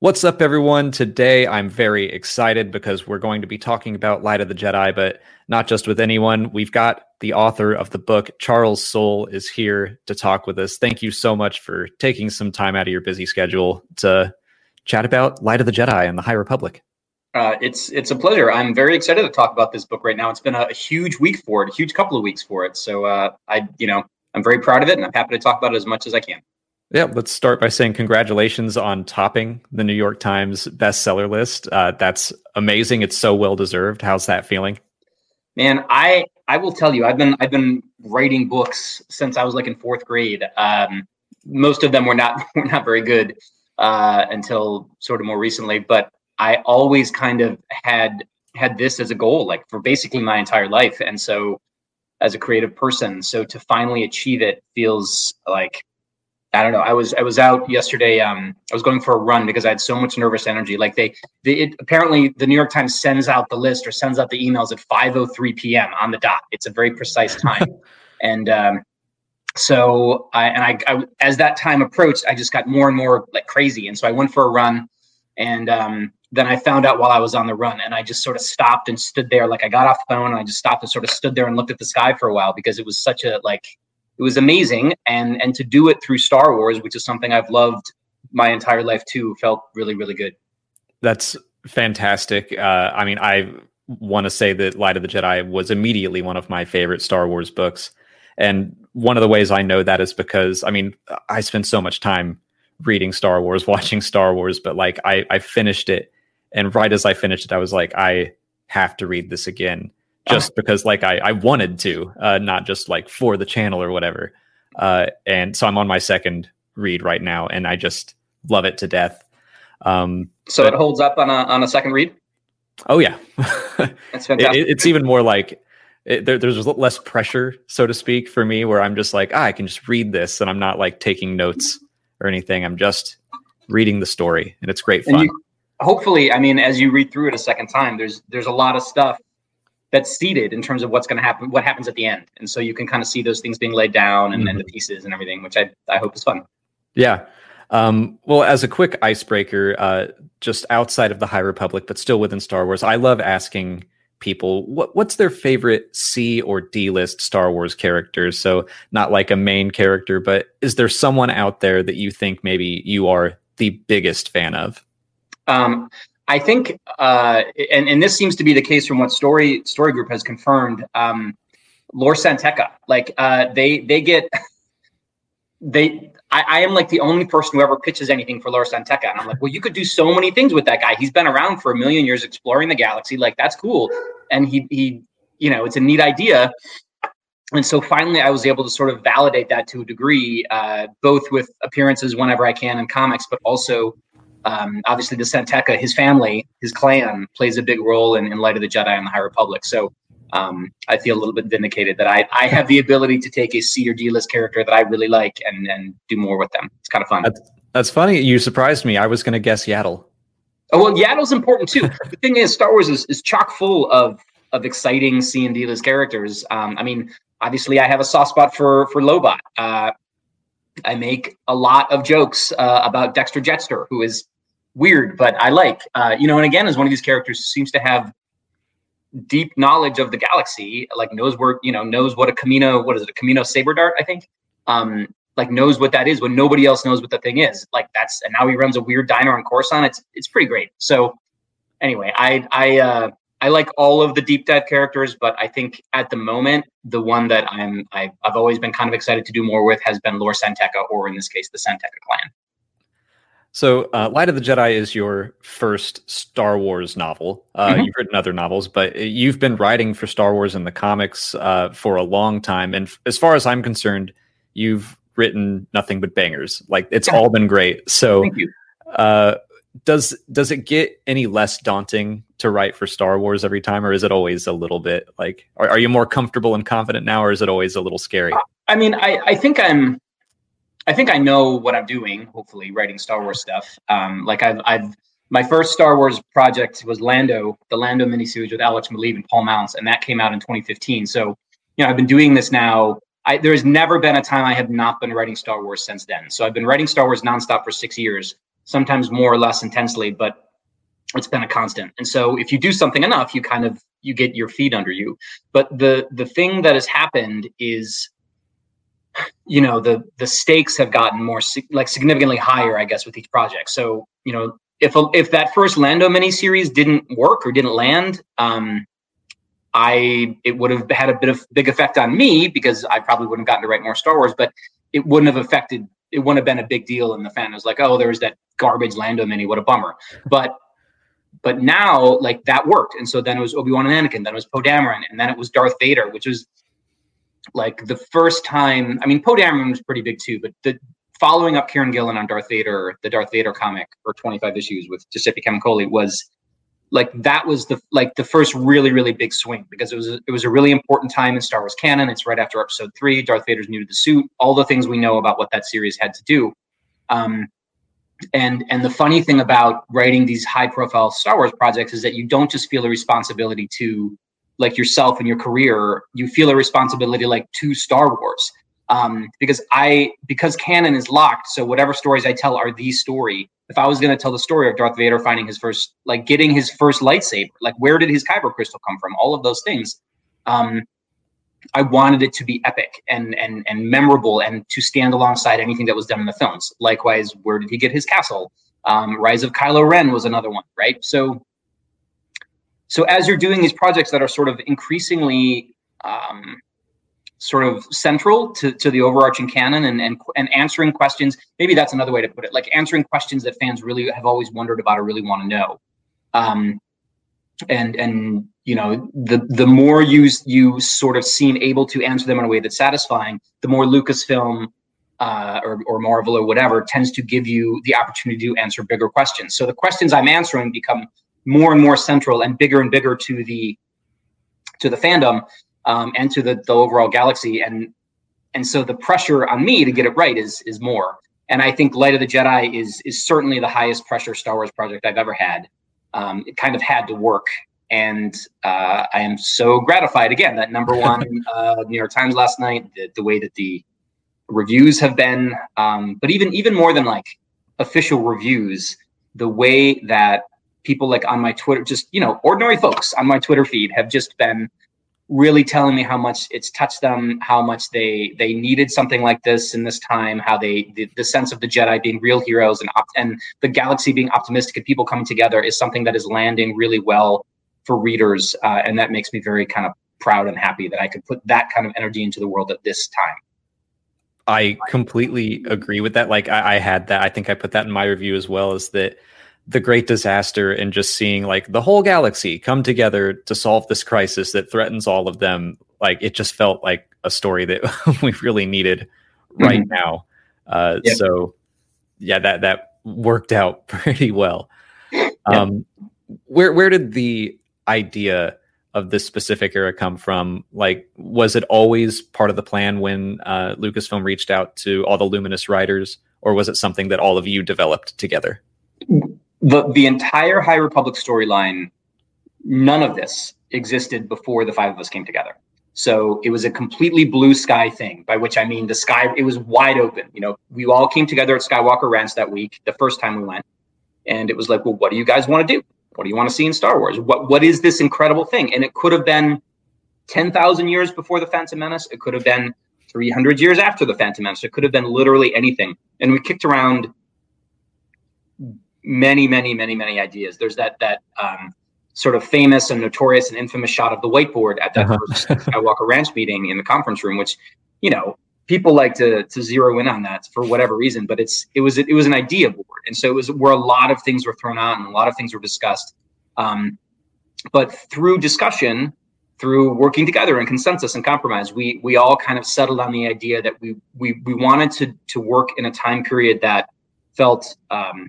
What's up, everyone? Today I'm very excited because we're going to be talking about Light of the Jedi, but not just with anyone. We've got the author of the book, Charles Soule, is here to talk with us. Thank you so much for taking some time out of your busy schedule to chat about Light of the Jedi and the High Republic. Uh, it's it's a pleasure. I'm very excited to talk about this book right now. It's been a, huge week for it, a huge couple of weeks for it. So uh, I, you know, I'm very proud of it, and I'm happy to talk about it as much as I can. Yeah, let's start by saying congratulations on topping the New York Times bestseller list. Uh, that's amazing. It's so well deserved. How's that feeling? Man, I I will tell you, I've been I've been writing books since I was like in fourth grade. Um, most of them were not were not very good uh, until sort of more recently, but I always kind of had had this as a goal, like for basically my entire life, and so as a creative person, so to finally achieve it feels like I don't know. I was I was out yesterday. Um, I was going for a run because I had so much nervous energy. Like they, they it, apparently the New York Times sends out the list or sends out the emails at 5:03 p.m. on the dot. It's a very precise time, and um, so I and I, I, as that time approached, I just got more and more like crazy, and so I went for a run, and um, then I found out while I was on the run, and I just sort of stopped and stood there. Like I got off the phone and I just stopped and sort of stood there and looked at the sky for a while because it was such a like it was amazing and and to do it through star wars which is something i've loved my entire life too felt really really good. That's fantastic. Uh, i mean i want to say that light of the jedi was immediately one of my favorite star wars books. And one of the ways i know that is because i mean i spent so much time reading star wars watching star wars but like i i finished it and right as i finished it i was like i have to read this again just because like I, I wanted to, uh, not just like for the channel or whatever. Uh, and so I'm on my second read right now, and I just love it to death. Um, so but, it holds up on a on a second read. Oh yeah, that's fantastic. It, it's even more like it, there, there's less pressure, so to speak, for me, where I'm just like, ah, I can just read this, and I'm not like taking notes or anything. I'm just reading the story, and it's great fun. You, hopefully, I mean, as you read through it a second time, there's there's a lot of stuff that's seeded in terms of what's going to happen, what happens at the end, and so you can kind of see those things being laid down and, mm-hmm. and the pieces and everything, which I I hope is fun. Yeah. Um, well, as a quick icebreaker, uh, just outside of the High Republic, but still within Star Wars, I love asking people what what's their favorite C or D list Star Wars characters. So not like a main character, but is there someone out there that you think maybe you are the biggest fan of? Um, I think, uh, and and this seems to be the case from what Story Story Group has confirmed. Um, Lor San Tekka, like uh, they they get they. I, I, am like the only person who ever pitches anything for Lor San Tekka, and I'm like, well, you could do so many things with that guy. He's been around for a million years, exploring the galaxy. Like that's cool, and he he, you know, it's a neat idea. And so finally, I was able to sort of validate that to a degree, uh, both with appearances whenever I can in comics, but also um, obviously the San Tekka, his family, his clan plays a big role in, in Light of the Jedi and the High Republic. So um, I feel a little bit vindicated that I, I have the ability to take a C or D list character that I really like and, and do more with them. It's kind of fun. That's, that's funny. You surprised me. I was going to guess Yaddle. Oh, well, Yaddle's important too. the thing is, Star Wars is, is chock full of of exciting C and D list characters. Um, I mean, obviously, I have a soft spot for for Lobot. Uh, I make a lot of jokes uh, about Dexter Jettster, who is weird, but I like. Uh, you know, and again, as one of these characters seems to have deep knowledge of the galaxy, like knows where you know knows what a Kamino, what is it, a Kamino saber dart? I think. Um, like knows what that is when nobody else knows what the thing is. Like that's and now he runs a weird diner on Coruscant. It's it's pretty great. So anyway, I I uh, I like all of the deep dive characters, but I think at the moment the one that I'm I've, I've always been kind of excited to do more with has been Lor San Tekka, or in this case, the San Tekka clan. So, uh, Light of the Jedi is your first Star Wars novel. Uh, mm-hmm. You've written other novels, but you've been writing for Star Wars in the comics uh, for a long time. And f- as far as I'm concerned, you've written nothing but bangers. Like it's all been great. So, Uh, does does it get any less daunting to write for Star Wars every time, or is it always a little bit like? Are, are you more comfortable and confident now, or is it always a little scary? I mean, I, I think I'm. I think I know what I'm doing. Hopefully, writing Star Wars stuff. Um, like I've, I've my first Star Wars project was Lando, the Lando miniseries with Alex Maleev and Paul Mounts, and that came out in 2015. So, you know, I've been doing this now. I, there has never been a time I have not been writing Star Wars since then. So I've been writing Star Wars nonstop for six years, sometimes more or less intensely, but it's been a constant. And so if you do something enough, you kind of you get your feet under you. But the the thing that has happened is you know the the stakes have gotten more like significantly higher i guess with each project. So you know if if that first lando miniseries didn't work or didn't land um i it would have had a bit of big effect on me because i probably wouldn't have gotten to write more star wars but it wouldn't have affected it wouldn't have been a big deal. In the fan it was like oh there was that garbage lando mini. What a bummer. But but now like that worked. And so then it was obi-wan and anakin then it was poe dameron and then it was darth vader which was like the first time, I mean, Poe Dameron was pretty big too, but the following up Kieron Gillen on Darth Vader, the Darth Vader comic for 25 issues with Giuseppe Camuncoli was like that was the like the first really really big swing because it was it was a really important time in Star Wars canon. It's right after Episode three. Darth Vader's new to the suit. All the things we know about what that series had to do. Um, and and the funny thing about writing these high profile Star Wars projects is that you don't just feel a responsibility to like yourself and your career, you feel a responsibility like to Star Wars. Um, because I because canon is locked, so whatever stories I tell are the story. If I was going to tell the story of Darth Vader finding his first, like getting his first lightsaber, like where did his kyber crystal come from? All of those things. Um, I wanted it to be epic and and and memorable, and to stand alongside anything that was done in the films. Likewise, where did he get his castle? Um, Rise of Kylo Ren was another one, right? So so as you're doing these projects that are sort of increasingly um, sort of central to, to the overarching canon and, and and answering questions maybe that's another way to put it like answering questions that fans really have always wondered about or really want to know. Um, and and you know the the more you you sort of seem able to answer them in a way that's satisfying the more lucasfilm uh, or, or marvel or whatever tends to give you the opportunity to answer bigger questions. So the questions i'm answering become more and more central and bigger and bigger to the to the fandom um, and to the, the overall galaxy. And and so the pressure on me to get it right is is more. And i think light of the jedi is is certainly the highest pressure star wars project i've ever had. Um, it kind of had to work. And uh, i am so gratified again that number one uh, new york times last night the, the way that the reviews have been. Um, but even even more than like official reviews the way that people like on my Twitter, just you know, ordinary folks on my Twitter feed have just been really telling me how much it's touched them, how much they they needed something like this in this time, how they the, the sense of the Jedi being real heroes and op- and the galaxy being optimistic and people coming together is something that is landing really well for readers, uh, and that makes me very kind of proud and happy that I could put that kind of energy into the world at this time. I completely agree with that. Like I, I had that. I think I put that in my review as well. Is that the great disaster and just seeing like the whole galaxy come together to solve this crisis that threatens all of them like it just felt like a story that we really needed right mm-hmm. now uh, yep. so yeah that that worked out pretty well yep. um, where where did the idea of this specific era come from like was it always part of the plan when uh, lucasfilm reached out to all the luminous writers or was it something that all of you developed together the the entire High Republic storyline, none of this existed before the five of us came together. So it was a completely blue sky thing, by which I mean the sky, it was wide open. You know, we all came together at Skywalker Ranch that week, the first time we went. And it was like, well, what do you guys want to do? What do you want to see in Star Wars? What what is this incredible thing? And it could have been 10,000 years before the Phantom Menace. It could have been 300 years after the Phantom Menace. It could have been literally anything. And we kicked around many, many, many, many ideas. There's that that um, sort of famous and notorious and infamous shot of the whiteboard at that uh-huh. first Skywalker Ranch meeting in the conference room, which you know people like to to zero in on that for whatever reason. But it's it was it was an idea board, and so it was where a lot of things were thrown out and a lot of things were discussed. Um, but through discussion, through working together and consensus and compromise, we we all kind of settled on the idea that we we we wanted to to work in a time period that felt um,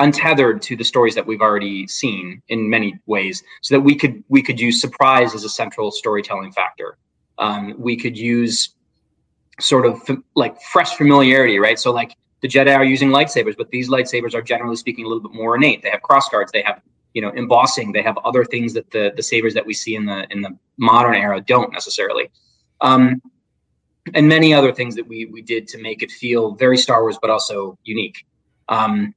untethered to the stories that we've already seen in many ways, so that we could we could use surprise as a central storytelling factor. Um, we could use sort of like fresh familiarity, right? So like the Jedi are using lightsabers, but these lightsabers are generally speaking a little bit more innate. They have cross guards, they have you know embossing, they have other things that the the sabers that we see in the in the modern era don't necessarily. Um, and many other things that we we did to make it feel very Star Wars, but also unique. Um,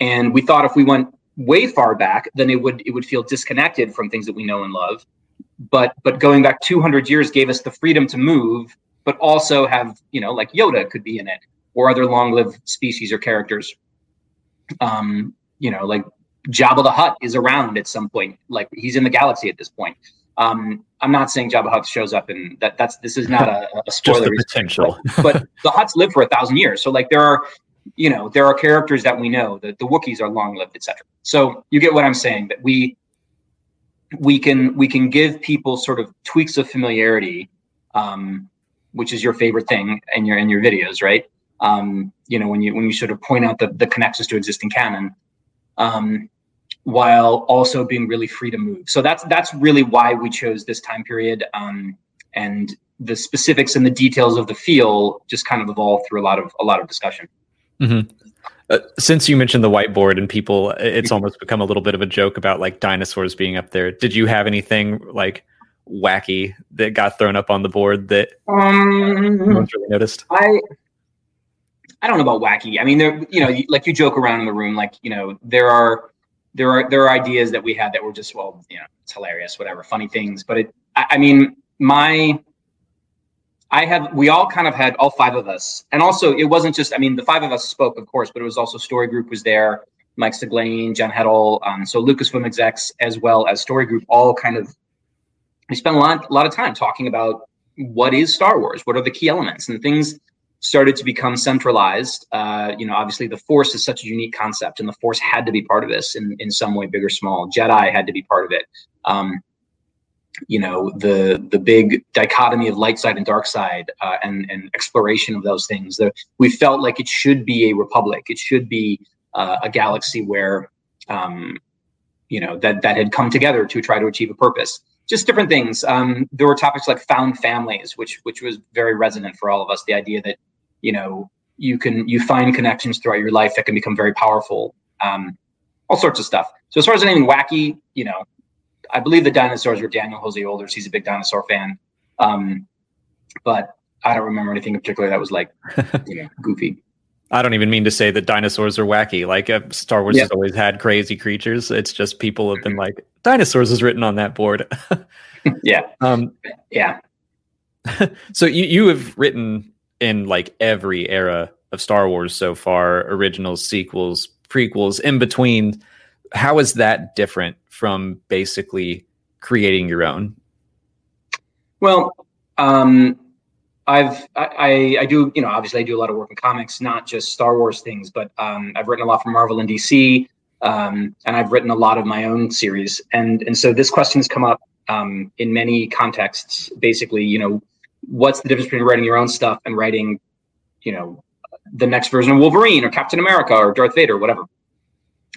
and we thought if we went way far back, then it would it would feel disconnected from things that we know and love. But but going back 200 years gave us the freedom to move, but also have you know like Yoda could be in it or other long-lived species or characters. Um, you know, like Jabba the Hutt is around at some point. Like he's in the galaxy at this point. Um, I'm not saying Jabba Hutt shows up and that that's this is not a, a spoiler. potential, but, but the Hutts live for a thousand years. So like there are, you know, there are characters that we know that the Wookiees are long lived, etc. So you get what I'm saying that we we can we can give people sort of tweaks of familiarity, um, which is your favorite thing in your in your videos, right? Um, you know, when you when you sort of point out the the connections to existing canon. Um, while also being really free to move. So that's that's really why we chose this time period. Um, and the specifics and the details of the feel just kind of evolved through a lot of a lot of discussion. Mm-hmm. Uh, since you mentioned the whiteboard and people, it's almost become a little bit of a joke about like dinosaurs being up there. Did you have anything like wacky that got thrown up on the board that um, no one's really noticed? I I don't know about wacky. I mean, there you know, like you joke around in the room, like you know, there are there are there are ideas that we had that were just well, you know, it's hilarious, whatever, funny things. But it, I, I mean, my I have we all kind of had all five of us, and also it wasn't just I mean the five of us spoke, of course, but it was also Story Group was there, Mike Siglain, Jen Heddle, um, so Lucasfilm execs as well as Story Group, all kind of we spent a lot a lot of time talking about what is Star Wars, what are the key elements, and things started to become centralized. Uh, you know, obviously the Force is such a unique concept, and the Force had to be part of this in in some way, big or small. Jedi had to be part of it. Um, you know, the the big dichotomy of light side and dark side, uh, and and exploration of those things. We felt like it should be a republic. It should be uh, a galaxy where, um, you know, that that had come together to try to achieve a purpose just different things. Um, there were topics like found families, which which was very resonant for all of us. The idea that you know you can you find connections throughout your life that can become very powerful um, all sorts of stuff so as far as anything wacky you know i believe the dinosaurs were daniel jose older's he's a big dinosaur fan um, but i don't remember anything in particular that was like you know goofy I don't even mean to say that dinosaurs are wacky. Like uh, Star Wars has always had crazy creatures. It's just people have been mm-hmm. like, dinosaurs is written on that board. yeah. Um, yeah. so you, you have written in like every era of Star Wars so far, originals, sequels, prequels, in between. How is that different from basically creating your own? Well, um, I've I, I do you know obviously I do a lot of work in comics, not just Star Wars things, but um, I've written a lot for Marvel and DC, um, and I've written a lot of my own series, and and so this question has come up um, in many contexts. Basically, you know, what's the difference between writing your own stuff and writing, you know, the next version of Wolverine or Captain America or Darth Vader, or whatever.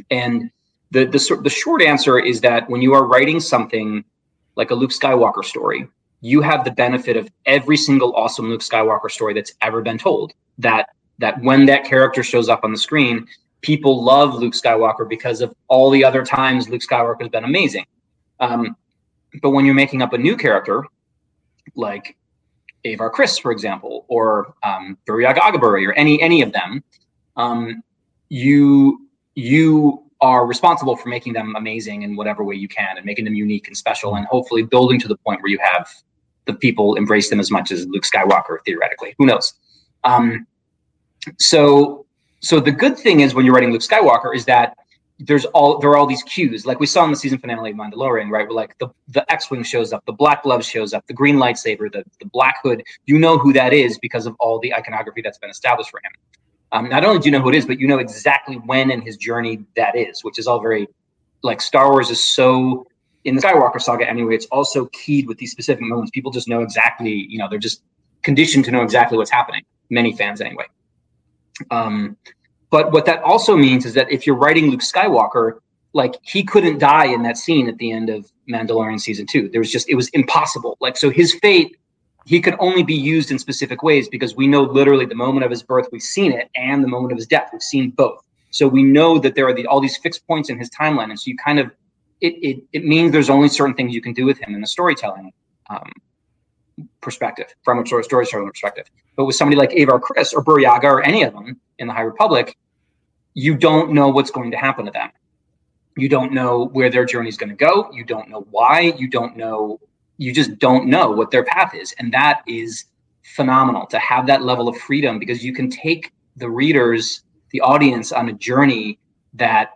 And the the the short answer is that when you are writing something like a Luke Skywalker story, you have the benefit of every single awesome Luke Skywalker story that's ever been told. That that when that character shows up on the screen, people love Luke Skywalker because of all the other times Luke Skywalker has been amazing. Um, but when you're making up a new character, like Avar Kriss, for example, or um, Agaburi, or any any of them, um, you you are responsible for making them amazing in whatever way you can, and making them unique and special, and hopefully building to the point where you have the people embrace them as much as Luke Skywalker. Theoretically, who knows? Um, so so the good thing is when you're writing Luke Skywalker is that there's all there are all these cues like we saw in the season finale of Mandalorian, right? Where like the the X-wing shows up, the black glove shows up, the green lightsaber, the the black hood. You know who that is because of all the iconography that's been established for him. Um, not only do you know who it is, but you know exactly when in his journey that is, which is all very like Star Wars is so in the Skywalker saga anyway. It's also keyed with these specific moments. People just know exactly, you know, they're just conditioned to know exactly what's happening. Many fans anyway. Um, but what that also means is that if you're writing Luke Skywalker, like he couldn't die in that scene at the end of Mandalorian season two. There was just it was impossible. Like so, his fate he could only be used in specific ways because we know literally the moment of his birth we've seen it and the moment of his death we've seen both. So we know that there are the, all these fixed points in his timeline, and so you kind of it, it it means there's only certain things you can do with him in the storytelling um, perspective, from a storytelling perspective. But with somebody like Avar Kriss or Burryaga or any of them in the High Republic, you don't know what's going to happen to them. You don't know where their journey is going to go. You don't know why. You don't know. You just don't know what their path is, and that is phenomenal to have that level of freedom because you can take the readers, the audience, on a journey that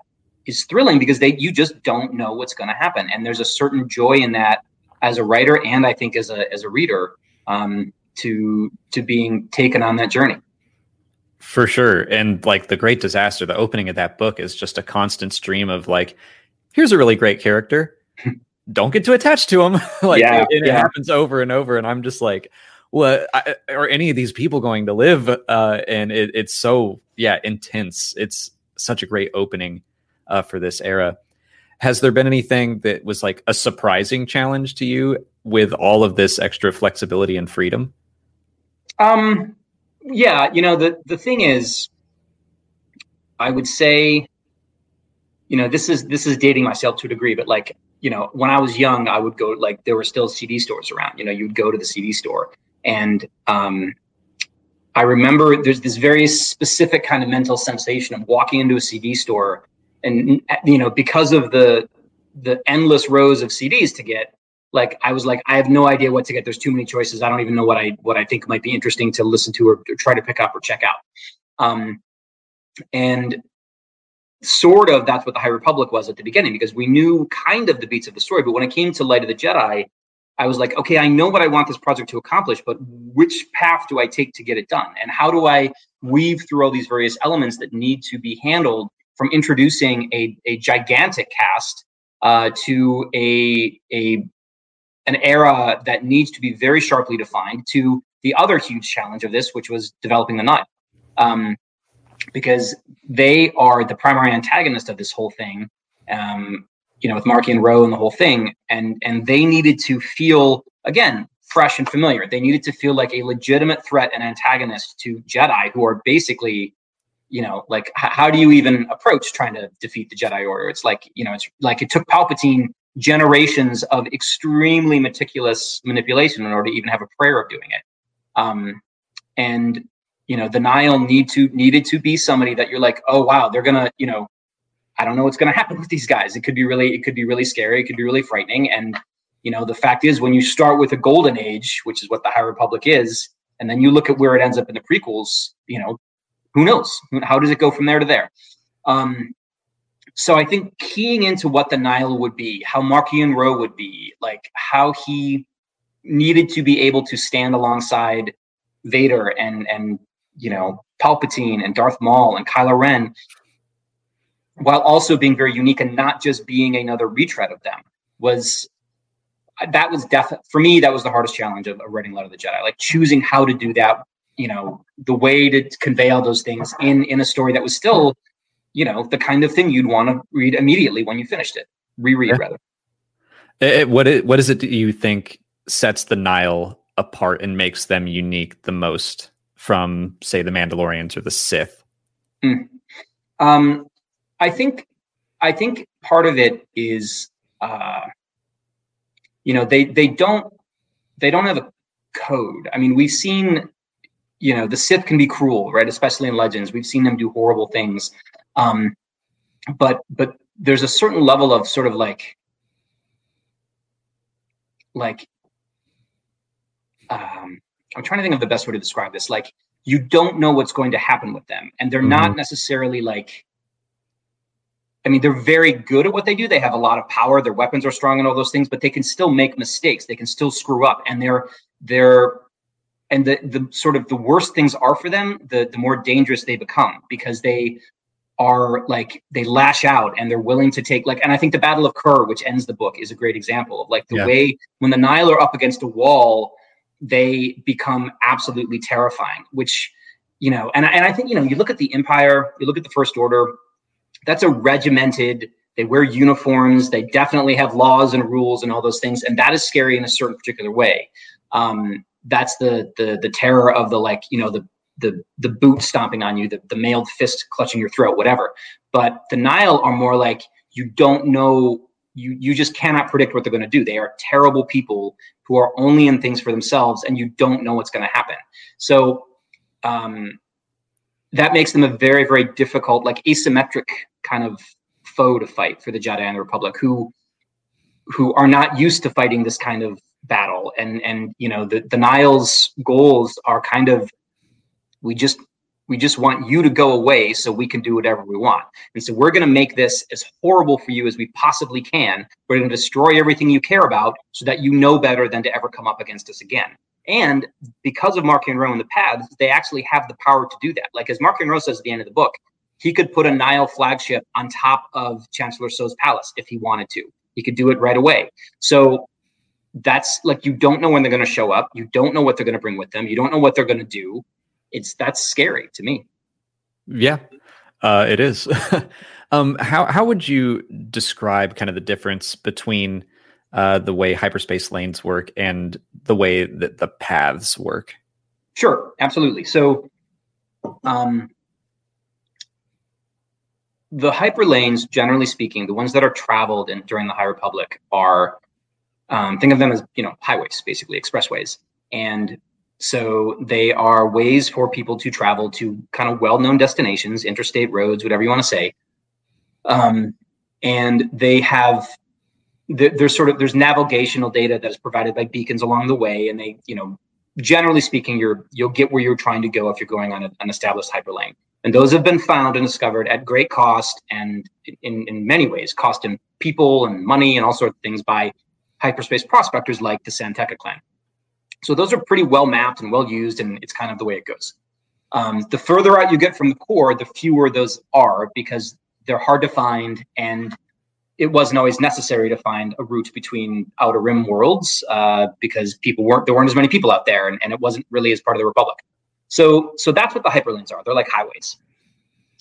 is thrilling because they you just don't know what's going to happen, and there's a certain joy in that as a writer and I think as a as a reader um, to to being taken on that journey. For sure. And like the great disaster, the opening of that book is just a constant stream of like, here's a really great character. Don't get too attached to him. like yeah, it, it yeah. happens over and over. And I'm just like, what well, are any of these people going to live? Uh, and it, it's so, yeah, intense. It's such a great opening uh, for this era. Has there been anything that was like a surprising challenge to you with all of this extra flexibility and freedom? Um, yeah, you know the the thing is, I would say, you know, this is this is dating myself to a degree, but like you know, when I was young, I would go like there were still CD stores around. You know, you'd go to the CD store, and um, I remember there's this very specific kind of mental sensation of walking into a CD store, and you know, because of the the endless rows of CDs to get, like I was like, I have no idea what to get. There's too many choices. I don't even know what I what I think might be interesting to listen to or, or try to pick up or check out. Um, and sort of that's what the High Republic was at the beginning because we knew kind of the beats of the story. But when it came to Light of the Jedi, I was like, okay, I know what I want this project to accomplish, but which path do I take to get it done? And how do I weave through all these various elements that need to be handled from introducing a, a gigantic cast uh, to a, a an era that needs to be very sharply defined to the other huge challenge of this, which was developing the Nihil. Um, because they are the primary antagonist of this whole thing, um, you know, with Marchion Ro and the whole thing. And, and they needed to feel, again, fresh and familiar. They needed to feel like a legitimate threat and antagonist to Jedi, who are basically, you know, like h- how do you even approach trying to defeat the Jedi Order? It's like, you know, it's like it took Palpatine generations of extremely meticulous manipulation in order to even have a prayer of doing it. Um, and you know, the Nihil need to needed to be somebody that you're like, oh wow, they're gonna, you know, I don't know what's gonna happen with these guys. It could be really, it could be really scary. It could be really frightening. And you know, the fact is, when you start with a golden age, which is what the High Republic is, and then you look at where it ends up in the prequels, you know, who knows? How does it go from there to there? Um, so I think keying into what the Nihil would be, how Marchion Ro would be, like how he needed to be able to stand alongside Vader and and you know Palpatine and Darth Maul and Kylo Ren, while also being very unique and not just being another retread of them, was that was definitely for me that was the hardest challenge of, of writing Light of the Jedi, like choosing how to do that. You know, the way to convey all those things in in a story that was still you know the kind of thing you'd want to read immediately when you finished it reread yeah. rather it, it, what it, what is it that you think sets the Nihil apart and makes them unique the most from say the mandalorians or the sith? Mm. um, i think i think part of it is uh, you know they they don't they don't have a code. I mean we've seen you know the sith can be cruel right? Especially in legends. We've seen them do horrible things. Um, but but there's a certain level of sort of like like um, I'm trying to think of the best way to describe this. Like you don't know what's going to happen with them, and they're mm-hmm. not necessarily like. I mean, they're very good at what they do. They have a lot of power. Their weapons are strong and all those things, but they can still make mistakes. They can still screw up, and they're they're and the the sort of the worse things are for them, the the more dangerous they become because they are like they lash out and they're willing to take like and i think the battle of Kur which ends the book is a great example of like the yeah. way when the nihil are up against a wall they become absolutely terrifying which you know, and and I think you know, you look at the Empire, you look at the First Order. That's a regimented. They wear uniforms. They definitely have laws and rules and all those things, and that is scary in a certain particular way. Um, that's the the the terror of the like you know the the the boot stomping on you, the, the mailed fist clutching your throat, whatever. But the Nihil are more like you don't know you you just cannot predict what they're going to do. They are terrible people who are only in things for themselves, and you don't know what's going to happen. So um, that makes them a very very difficult, like asymmetric kind of foe to fight for the Jedi and the Republic, who who are not used to fighting this kind of battle. And and you know the the Nihil's goals are kind of we just we just want you to go away so we can do whatever we want. And so we're going to make this as horrible for you as we possibly can. We're going to destroy everything you care about so that you know better than to ever come up against us again. And because of Marchion Ro and the paths, they actually have the power to do that. Like as Marchion Ro says at the end of the book, he could put a Nihil flagship on top of Chancellor Soh's palace if he wanted to. He could do it right away. So that's like you don't know when they're going to show up. You don't know what they're going to bring with them. You don't know what they're going to do it's that's scary to me. Yeah, uh, it is. um, how how would you describe kind of the difference between uh, the way hyperspace lanes work and the way that the paths work? Sure, absolutely. So, um, the hyperlanes, generally speaking, the ones that are traveled in during the High Republic are um, think of them as you know highways, basically expressways, and so they are ways for people to travel to kind of well-known destinations, interstate roads, whatever you want to say. Um, and they have there's sort of there's navigational data that is provided by beacons along the way, and they you know generally speaking you're you'll get where you're trying to go if you're going on a, an established hyperlane. And those have been found and discovered at great cost and in, in many ways cost in people and money and all sorts of things by hyperspace prospectors like the San Tekka clan. So those are pretty well mapped and well used, and it's kind of the way it goes. Um, the further out you get from the core, the fewer those are because they're hard to find, and it wasn't always necessary to find a route between outer rim worlds uh, because people weren't there weren't as many people out there, and, and it wasn't really as part of the republic. So so that's what the hyperlanes are. They're like highways.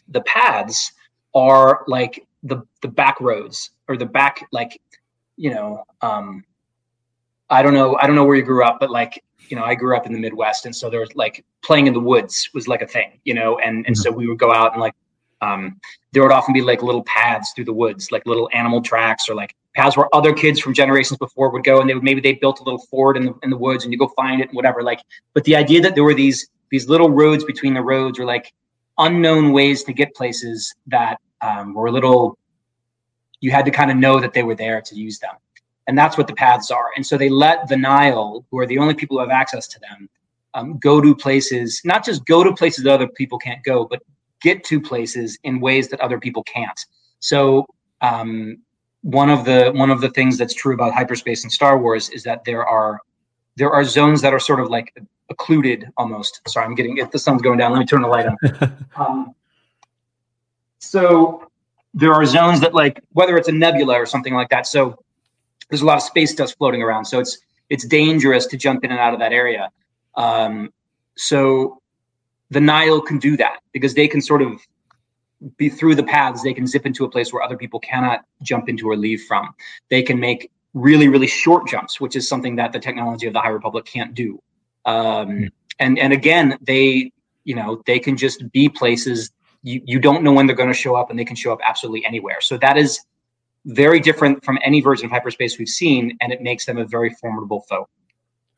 The paths are like the the back roads or the back like you know um, I don't know. I don't know where you grew up, but like, you know, I grew up in the Midwest, and so there was like playing in the woods was like a thing, you know, and and mm-hmm. so we would go out and like, um, there would often be like little paths through the woods, like little animal tracks or like paths where other kids from generations before would go, and they would maybe they built a little fort in the in the woods, and you go find it and whatever. Like, but the idea that there were these these little roads between the roads or like unknown ways to get places that um, were a little you had to kind of know that they were there to use them and that's what the paths are. And so they let the Nihil, who are the only people who have access to them, um, go to places, not just go to places that other people can't go, but get to places in ways that other people can't. So um, one of the one of the things that's true about hyperspace and Star Wars is that there are there are zones that are sort of like occluded almost. Sorry, I'm getting if the sun's going down. Let me turn the light on. um, so there are zones that like whether it's a nebula or something like that. So there's a lot of space dust floating around, so it's it's dangerous to jump in and out of that area. Um, so the Nihil can do that because they can sort of be through the paths. They can zip into a place where other people cannot jump into or leave from. They can make really really short jumps, which is something that the technology of the High Republic can't do. Um, hmm. and and again, they you know they can just be places you, you don't know when they're going to show up and they can show up absolutely anywhere. So that is very different from any version of hyperspace we've seen, and it makes them a very formidable foe.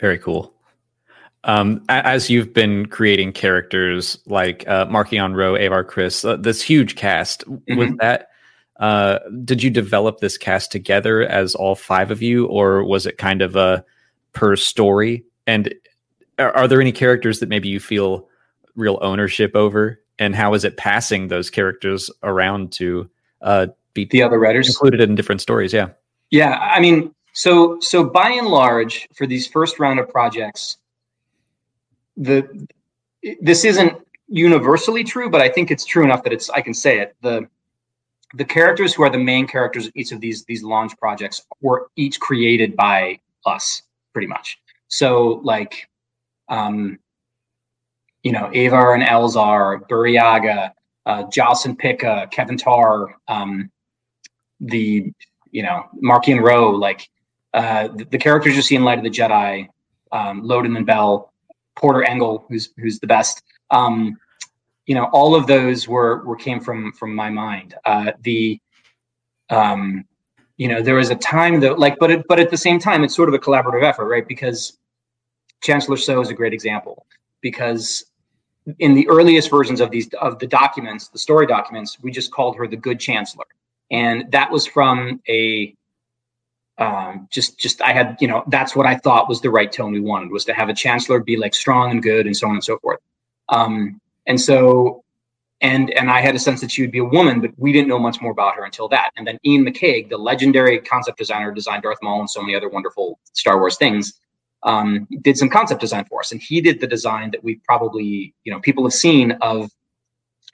Very cool. Um, as you've been creating characters like uh, Marchion Ro, Avar Kriss, uh, this huge cast, mm-hmm. with that, uh, did you develop this cast together as all five of you, or was it kind of a per story? And are, are there any characters that maybe you feel real ownership over? And how is it passing those characters around to uh, be the other writers included in different stories. Yeah. Yeah. I mean, so so by and large, for these first round of projects, the this isn't universally true, but I think it's true enough that it's I can say it. The the characters who are the main characters of each of these these launch projects were each created by us, pretty much. So like um you know, Avar and Elzar, Burryaga, uh, Joss and Pikka, Keven Tarr, um, the, you know, Marchion Ro, like uh, the, the, characters you see in Light of the Jedi, um, Loden and Bell, Porter Engel, who's who's the best. Um, you know, all of those were were came from from my mind. Uh, the um, you know, there was a time that like, but it, but at the same time, it's sort of a collaborative effort, right? Because Chancellor Soh is a great example because in the earliest versions of these of the documents, the story documents, we just called her the good chancellor, and that was from a um, just just I had you know that's what I thought was the right tone we wanted was to have a chancellor be like strong and good and so on and so forth. Um, and so and and I had a sense that she would be a woman, but we didn't know much more about her until that. And then Iain McCaig, the legendary concept designer, designed Darth Maul and so many other wonderful Star Wars things um, did some concept design for us, and he did the design that we probably you know people have seen of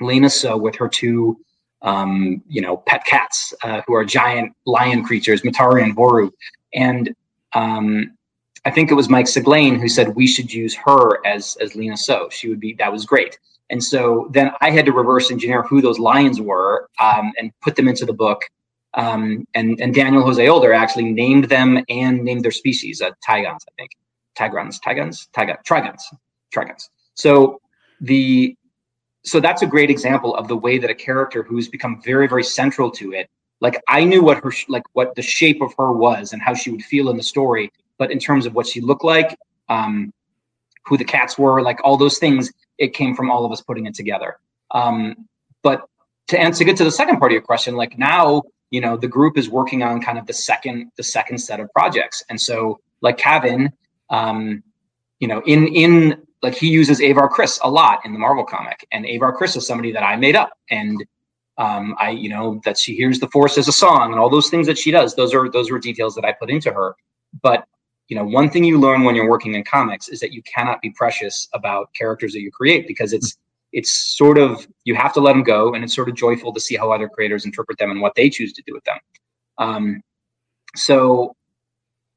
Lina Soh with her two um, you know pet cats uh, who are giant lion creatures, Matari and Voru, and um, I think it was Mike Siglain who said we should use her as as Lina Soh. She would be that was great. And so then I had to reverse engineer who those lions were um, and put them into the book. Um, and, and Daniel Jose Older actually named them and named their species, uh, Tigons, I think. Tigrons, Tigons, Tigon, Trigons, Trigons. So the so that's a great example of the way that a character who's become very very central to it like i knew what her like what the shape of her was and how she would feel in the story but in terms of what she looked like um who the cats were like all those things it came from all of us putting it together. Um but to answer get to the second part of your question like now you know the group is working on kind of the second the second set of projects. And so like Cavan um, you know, in in like he uses Avar Kriss a lot in the Marvel comic, and Avar Kriss is somebody that I made up, and um, I, you know, that she hears the Force as a song, and all those things that she does. Those are those were details that I put into her. But you know, one thing you learn when you're working in comics is that you cannot be precious about characters that you create because it's it's sort of you have to let them go, and it's sort of joyful to see how other creators interpret them and what they choose to do with them. Um, so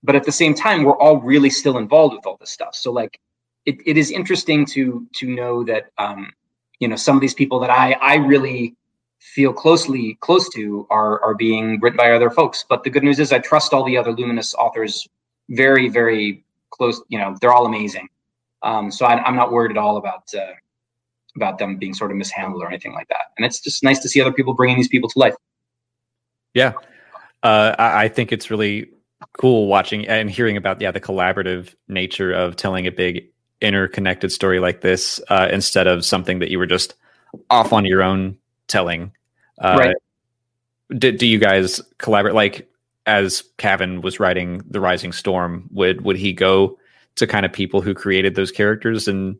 but at the same time we're all really still involved with all this stuff so like it, it is interesting to to know that um you know some of these people that i i really feel closely close to are are being written by other folks. But the good news is i trust all the other luminous authors very very close you know they're all amazing. Um so I, i'm not worried at all about uh about them being sort of mishandled or anything like that. And it's just nice to see other people bringing these people to life. Yeah. Uh, I, I think it's really cool watching and hearing about yeah the collaborative nature of telling a big interconnected story like this uh, instead of something that you were just off on your own telling. Uh, right. Do, do you guys collaborate? Like as Cavan was writing the Rising Storm, would would he go to kind of people who created those characters and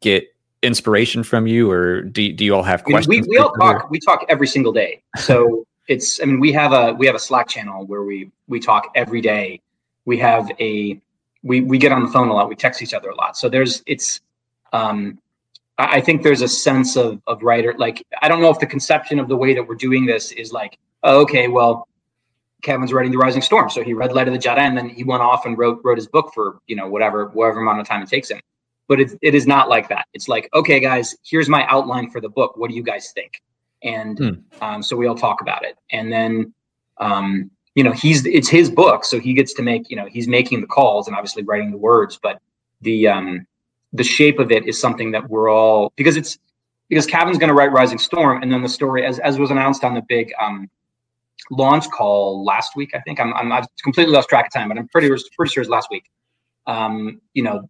get inspiration from you, or do do you all have questions? We, we all talk. We talk every single day. So it's i mean we have a we have a slack channel where we we talk every day we have a we we get on the phone a lot we text each other a lot so there's it's um i think there's a sense of of writer like i don't know if the conception of the way that we're doing this is like oh, okay well Cavan's writing the Rising Storm, so he read Light of the Jedi, and then he went off and wrote wrote his book for you know whatever whatever amount of time it takes him. But it, it is not like that. It's like, okay, guys, here's my outline for the book. What do you guys think? and hmm. um, so we all talk about it and then um, you know he's it's his book so he gets to make you know he's making the calls and obviously writing the words but the um the shape of it is something that we're all because it's because Cavan's going to write Rising Storm and then the story as as was announced on the big um launch call last week I think I'm I'm I've completely lost track of time but I'm pretty pretty sure it's last week um you know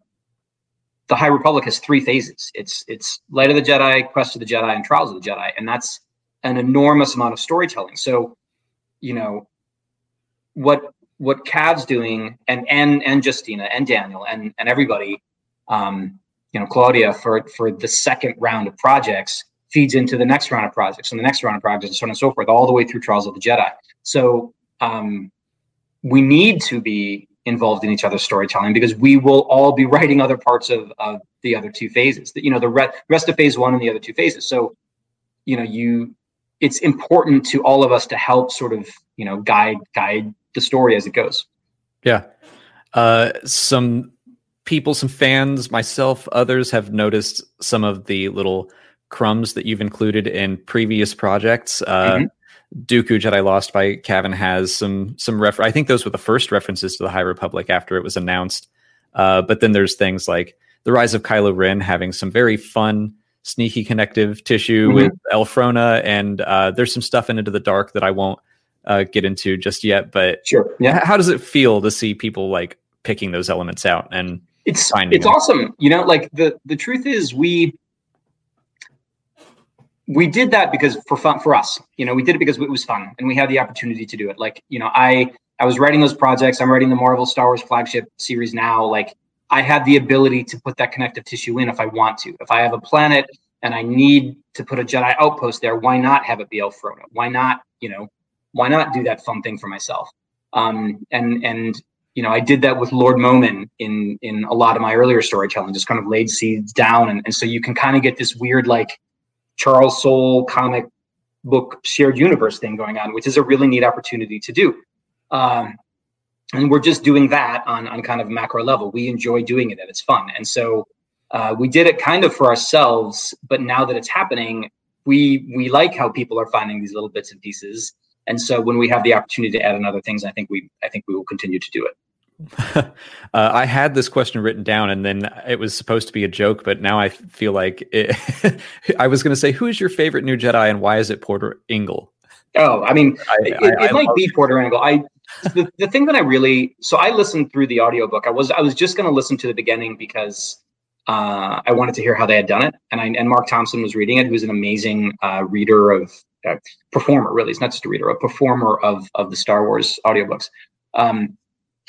the High Republic has three phases. It's it's Light of the Jedi, Quest of the Jedi, and Trials of the Jedi, and that's an enormous amount of storytelling. So, you know, what what Cav's doing, and and and Justina and Daniel and and everybody, um, you know, Claudia for for the second round of projects feeds into the next round of projects and the next round of projects and so on and so forth, all the way through Trials of the Jedi. So um, we need to be involved in each other's storytelling because we will all be writing other parts of, of the other two phases That you know the re- rest of phase one and the other two phases so you know you it's important to all of us to help sort of you know guide guide the story as it goes yeah uh some people, some fans, myself, others have noticed some of the little crumbs that you've included in previous projects. Uh, mm-hmm. Dooku Jedi Lost by Cavan has some some refer. I think those were the first references to the High Republic after it was announced. Uh, but then there's things like the Rise of Kylo Ren having some very fun, sneaky connective tissue mm-hmm. with Elphrona, and uh, there's some stuff in Into the Dark that I won't uh, get into just yet. But sure, yeah. How does it feel to see people like picking those elements out and it's it's them? awesome. You know, like the the truth is we we did that because for fun for us you know we did it because it was fun and we had the opportunity to do it like you know i i was writing those projects i'm writing the marvel star wars flagship series now like i had the ability to put that connective tissue in if i want to if i have a planet and i need to put a jedi outpost there why not have it be Elphrona? why not you know why not do that fun thing for myself um and and you know i did that with lord momin in in a lot of my earlier storytelling just kind of laid seeds down and, and so you can kind of get this weird like Charles Soule comic book shared universe thing going on, which is a really neat opportunity to do. Um, and we're just doing that on, on kind of macro level. We enjoy doing it and it's fun. And so uh, we did it kind of for ourselves, but now that it's happening, we we like how people are finding these little bits and pieces. And so when we have the opportunity to add in other things, I think we I think we will continue to do it. uh, I had this question written down, and then it was supposed to be a joke, but now I feel like it, I was going to say, "Who is your favorite new Jedi, and why is it Porter Engle?" Oh, I mean, I, it, I, it I might be Porter Engle. I the, the thing that I really so I listened through the audiobook. I was I was just going to listen to the beginning because uh, I wanted to hear how they had done it, and I and Marc Thompson was reading it. Who's an amazing uh, reader of uh, performer, really. It's not just a reader, a performer of of the Star Wars audiobooks. Um,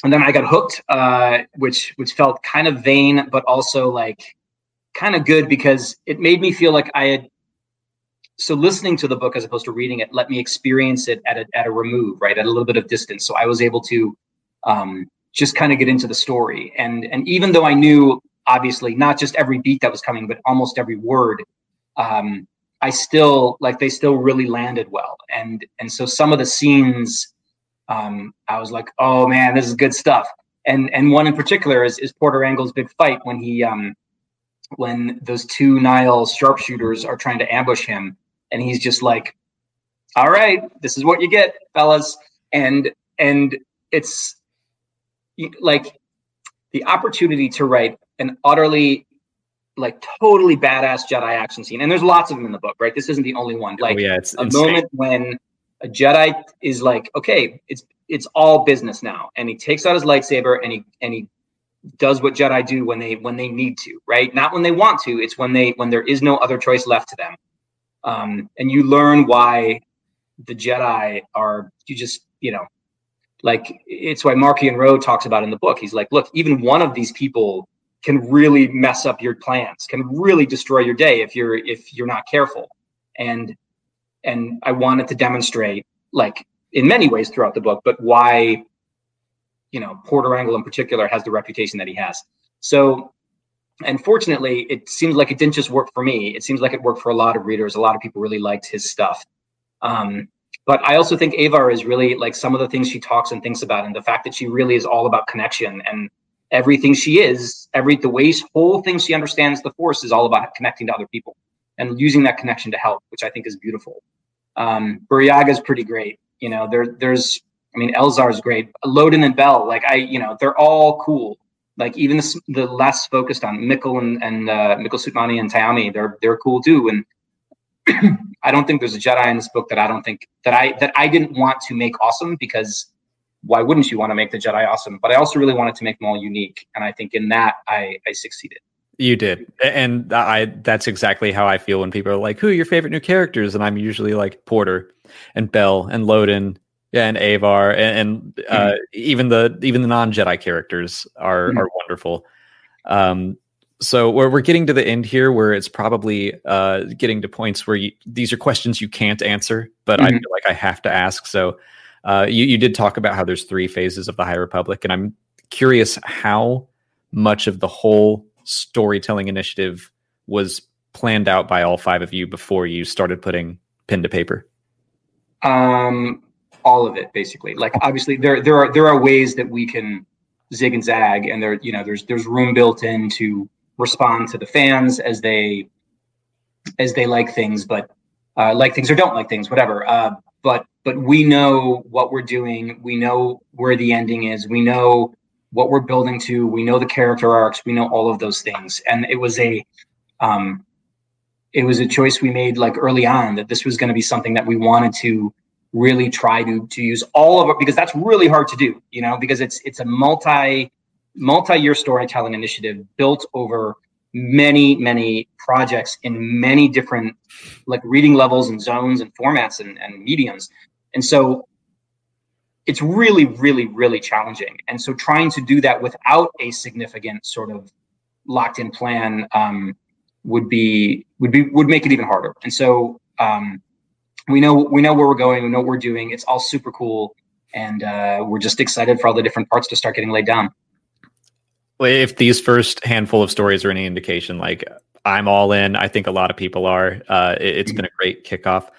and then I got hooked, uh, which which felt kind of vain, but also like kind of good because it made me feel like I had. So listening to the book as opposed to reading it let me experience it at a at a remove, right, at a little bit of distance. So I was able to um, just kind of get into the story, and and even though I knew obviously not just every beat that was coming, but almost every word. Um, I still like they still really landed well, and and so some of the scenes um, I was like, oh man, this is good stuff. And and one in particular is, is Porter Engle's big fight when he um, when those two Nihil sharpshooters are trying to ambush him, and he's just like, all right, this is what you get, fellas. And and it's like the opportunity to write an utterly like totally badass Jedi action scene. And there's lots of them in the book, right? This isn't the only one. Oh, like oh, yeah, it's a insane. moment when a Jedi is like, okay, it's it's all business now, and he takes out his lightsaber and he and he does what Jedi do when they when they need to, right? Not when they want to. It's when they when there is no other choice left to them. Um, and you learn why the Jedi are you just you know like it's why Marchion Ro talks about in the book. He's like, look, even one of these people can really mess up your plans, can really destroy your day if you're if you're not careful. And and I wanted to demonstrate, like in many ways throughout the book, but why, you know, Porter Engle in particular has the reputation that he has. So, and fortunately, it seems like it didn't just work for me. It seems like it worked for a lot of readers. A lot of people really liked his stuff. Um, but I also think Avar is really like some of the things she talks and thinks about, and the fact that she really is all about connection and everything she is, every the way whole thing she understands the Force is all about connecting to other people and using that connection to help, which I think is beautiful. Um, Burryaga is pretty great. You know, there there's I mean Elzar is great. Loden and Bell, like I, you know, they're all cool. Like even the, the less focused on Mikkel and and uh, Mikkel Sutmani and Tyami, they're they're cool too. And I don't think there's a Jedi in this book that I don't think that I that I didn't want to make awesome because why wouldn't you want to make the Jedi awesome? But I also really wanted to make them all unique, and I think in that I I succeeded. You did, and I. That's exactly how I feel when people are like, "Who are your favorite new characters?" And I'm usually like Porter, and Bell, and Loden, and Avar, and, and uh, mm-hmm. even the even the non Jedi characters are mm-hmm. are wonderful. Um, so we're we're getting to the end here, where it's probably uh, getting to points where you, these are questions you can't answer, but mm-hmm. I feel like I have to ask. So uh, you you did talk about how there's three phases of the High Republic, and I'm curious how much of the whole storytelling initiative was planned out by all five of you before you started putting pen to paper? Um, all of it, basically. Like obviously, there there are there are ways that we can zig and zag, and there you know there's there's room built in to respond to the fans as they as they like things, but uh, like things or don't like things, whatever. Uh, but but we know what we're doing. We know where the ending is. We know what we're building to. We know the character arcs. We know all of those things. And it was a um, it was a choice we made like early on that this was going to be something that we wanted to really try to to use all of it because that's really hard to do. You know, because it's it's a multi multi-year storytelling initiative built over many many projects in many different like reading levels and zones and formats and, and mediums. And so it's really really really challenging. And so trying to do that without a significant sort of locked in plan um, would be would be would make it even harder. And so um, we know we know where we're going we know what we're doing. It's all super cool. And uh, we're just excited for all the different parts to start getting laid down if these first handful of stories are any indication, like I'm all in. I think a lot of people are. Uh, it, has been a great kickoff.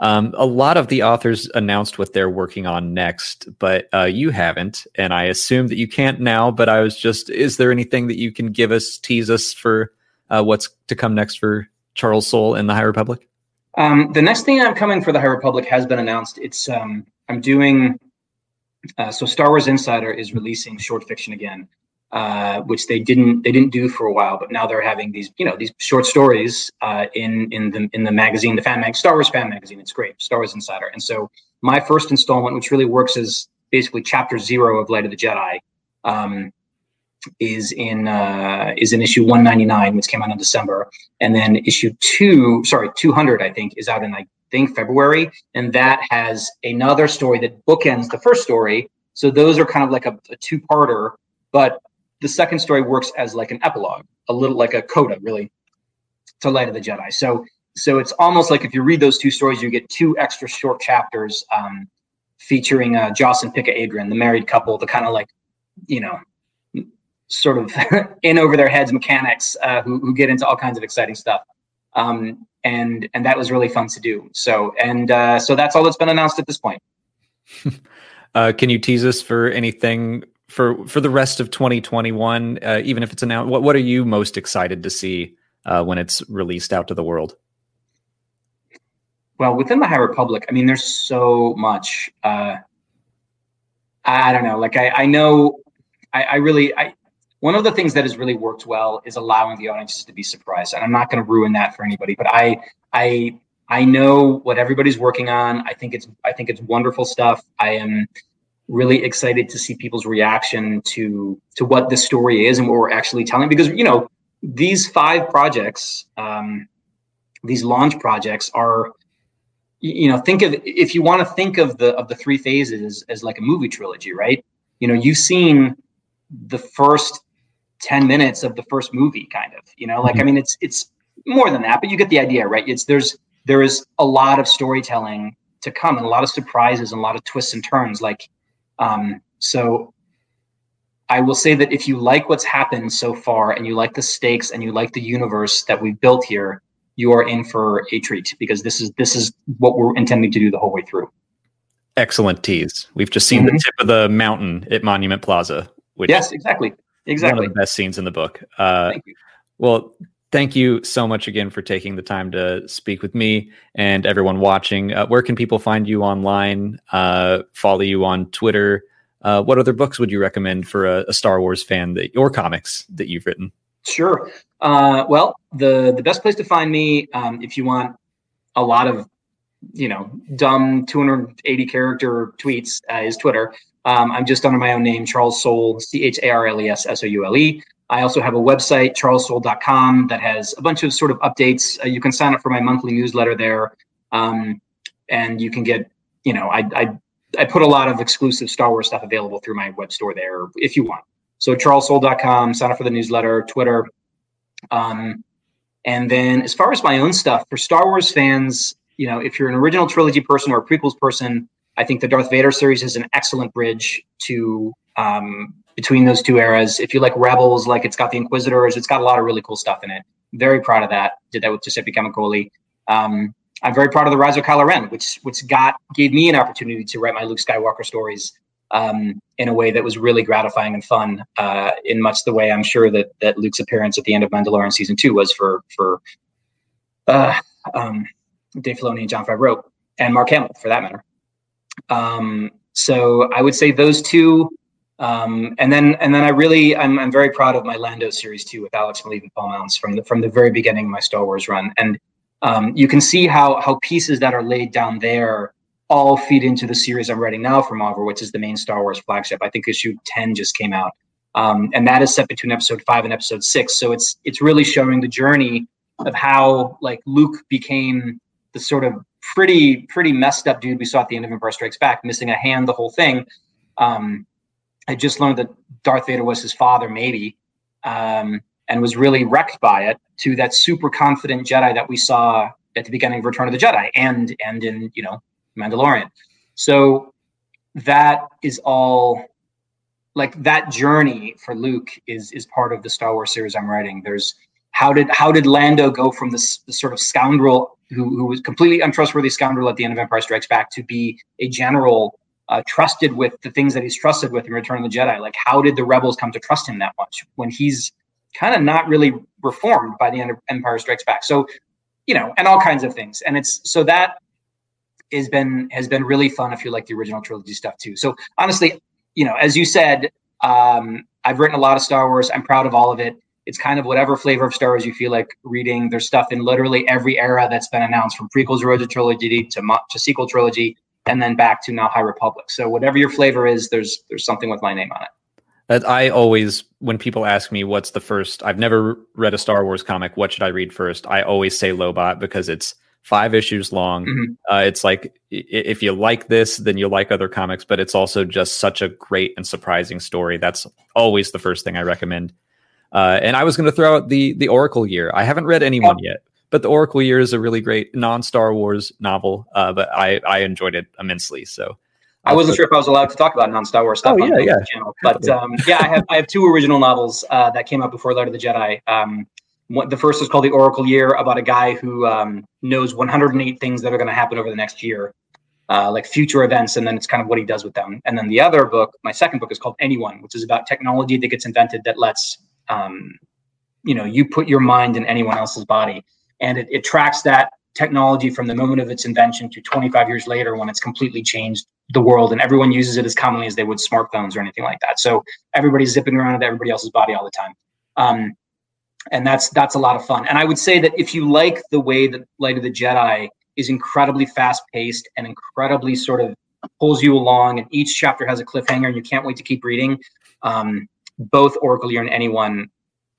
Um, a lot of the authors announced what they're working on next, but uh, you haven't, and I assume that you can't now. But I was just, is there anything that you can give us, tease us for uh, what's to come next for Charles Soule and the High Republic? Um, the next thing I'm coming for the High Republic has been announced. It's um, I'm doing. Uh, so Star Wars Insider is releasing short fiction again uh, which they didn't they didn't do for a while, but now they're having these you know these short stories uh, in in the in the magazine, the fan mag, Star Wars fan magazine. It's great, Star Wars Insider. And so my first installment, which really works as basically chapter zero of Light of the Jedi, um, is in uh, is in issue 199, which came out in December, and then issue two, sorry, 200, I think, is out in I think February, and that has another story that bookends the first story. So those are kind of like a, a two-parter, but the second story works as like an epilogue, a little like a coda, really, to Light of the Jedi. So so it's almost like if you read those two stories, you get two extra short chapters um, featuring uh, Joss and Pikka Adren, the married couple, the kind of like, you know, sort of in over their heads mechanics uh, who, who get into all kinds of exciting stuff. Um, and and that was really fun to do. So and uh, so that's all that's been announced at this point. uh, can you tease us for anything for for the rest of 2021 uh, even if it's announced what, what are you most excited to see uh, when it's released out to the world? Well within the high republic i mean there's so much uh, i don't know like i, I know I, I really i one of the things that has really worked well is allowing the audiences to be surprised and i'm not going to ruin that for anybody but i i i know what everybody's working on. I think it's i think it's wonderful stuff. I am really excited to see people's reaction to to what the story is and what we're actually telling because you know these five projects um, these launch projects are you know think of if you want to think of the of the three phases as like a movie trilogy right? You know you've seen the first 10 minutes of the first movie kind of you know? Like mm-hmm. i mean it's it's more than that but you get the idea right? It's there's there is a lot of storytelling to come and a lot of surprises and a lot of twists and turns. Like um, so I will say that if you like what's happened so far and you like the stakes and you like the universe that we've built here, you are in for a treat because this is this is what we're intending to do the whole way through. Excellent tease. We've just seen mm-hmm. the tip of the mountain at Monument Plaza. Which yes, exactly, exactly. One of the best scenes in the book. Uh, Thank you. Well, thank you so much again for taking the time to speak with me and everyone watching. Uh, where can people find you online? Uh, follow you on Twitter? Uh, what other books would you recommend for a, a, Star Wars fan that or comics that you've written? Sure. Uh, well, the the best place to find me um, if you want a lot of you know dumb 280 character tweets uh, is Twitter. Um, I'm just under my own name, Charles Soule, C H A R L E S S O U L E. I also have a website, charlessoule.com, that has a bunch of sort of updates. Uh, you can sign up for my monthly newsletter there, um, and you can get, you know, I, I I put a lot of exclusive Star Wars stuff available through my web store there if you want. So charlessoule.com, sign up for the newsletter, Twitter. Um, and then as far as my own stuff, for Star Wars fans, you know, if you're an original trilogy person or a prequels person, I think the Darth Vader series is an excellent bridge to um, between those two eras. If you like Rebels, like it's got the Inquisitors, it's got a lot of really cool stuff in it. Very proud of that. Did that with Giuseppe Camuncoli. Um, I'm very proud of the Rise of Kylo Ren, which which got gave me an opportunity to write my Luke Skywalker stories um, in a way that was really gratifying and fun. Uh, in much the way I'm sure that that Luke's appearance at the end of Mandalorian season two was for for uh, um, Dave Filoni and Jon Favreau and Mark Hamill for that matter. Um, so I would say those two. Um, and then and then I really I'm, I'm very proud of my Lando series too with Alex Maleev and Paul Mounts from the from the very beginning of my Star Wars run. And um, you can see how how pieces that are laid down there all feed into the series I'm writing now for Marvel, which is the main Star Wars flagship. I think issue 10 just came out. Um, and that is set between episode five and episode six. So it's it's really showing the journey of how like Luke became the sort of pretty pretty messed up dude we saw at the end of Empire Strikes Back, missing a hand, the whole thing. Um, I just learned that Darth Vader was his father, maybe, um, and was really wrecked by it. To that super confident Jedi that we saw at the beginning of Return of the Jedi, and and in you know Mandalorian. So that is all like that journey for Luke is is part of the Star Wars series I'm writing. There's how did how did Lando go from this, this sort of scoundrel who, who was completely untrustworthy scoundrel at the end of Empire Strikes Back to be a general uh, trusted with the things that he's trusted with in Return of the Jedi? Like how did the rebels come to trust him that much when he's kind of not really reformed by the end of Empire Strikes Back? So you know, and all kinds of things. And it's so that has been has been really fun if you like the original trilogy stuff too. So honestly, you know, as you said, um, I've written a lot of Star Wars. I'm proud of all of it. It's kind of whatever flavor of Star Wars you feel like reading. There's stuff in literally every era that's been announced, from prequels, to trilogy to, to sequel trilogy, and then back to now High Republic. So whatever your flavor is, there's there's something with my name on it. That I always, when people ask me what's the first, I've never read a Star Wars comic. What should I read first? I always say Lobot because it's five issues long. Mm-hmm. Uh, it's like if you like this, then you like other comics, but it's also just such a great and surprising story. That's always the first thing I recommend. Uh, and I was going to throw out the the Oracle Year. I haven't read anyone yet, but the Oracle Year is a really great non Star Wars novel. Uh, but I I enjoyed it immensely. So. I wasn't sure if I was allowed to talk about non-Star Wars stuff oh, on yeah, yeah. channel, but um, yeah, I have I have two original novels uh, that came out before Light of the Jedi. Um, the first is called the Oracle Year, about a guy who um, knows 108 things that are going to happen over the next year, uh, like future events, and then it's kind of what he does with them. And then the other book, my second book, is called Anyone, which is about technology that gets invented that lets um, you know you put your mind in anyone else's body, and it, it tracks that technology from the moment of its invention to 25 years later when it's completely changed the world and everyone uses it as commonly as they would smartphones or anything like that. So everybody's zipping around into everybody else's body all the time. Um, and that's that's a lot of fun. And I would say that if you like the way that Light of the Jedi is incredibly fast paced and incredibly sort of pulls you along, and each chapter has a cliffhanger, and you can't wait to keep reading. Um, both Oracle Year and Anyone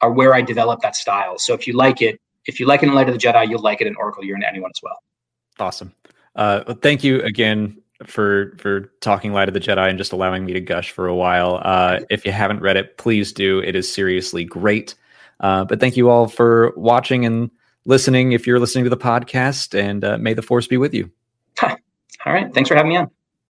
are where I develop that style. So if you like it, if you like it in Light of the Jedi, you'll like it in Oracle Year in Anyone as well. Awesome. Uh, well, thank you again for for talking Light of the Jedi and just allowing me to gush for a while. Uh, if you haven't read it, please do. It is seriously great. Uh, but thank you all for watching and listening if you're listening to the podcast, and uh, may the force be with you. All right. Thanks for having me on.